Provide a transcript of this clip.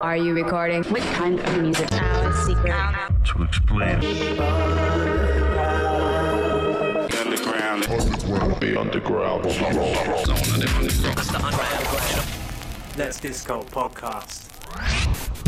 Are you recording? What kind of music? Our secret. to explain. underground. The underground. That's Disco podcast.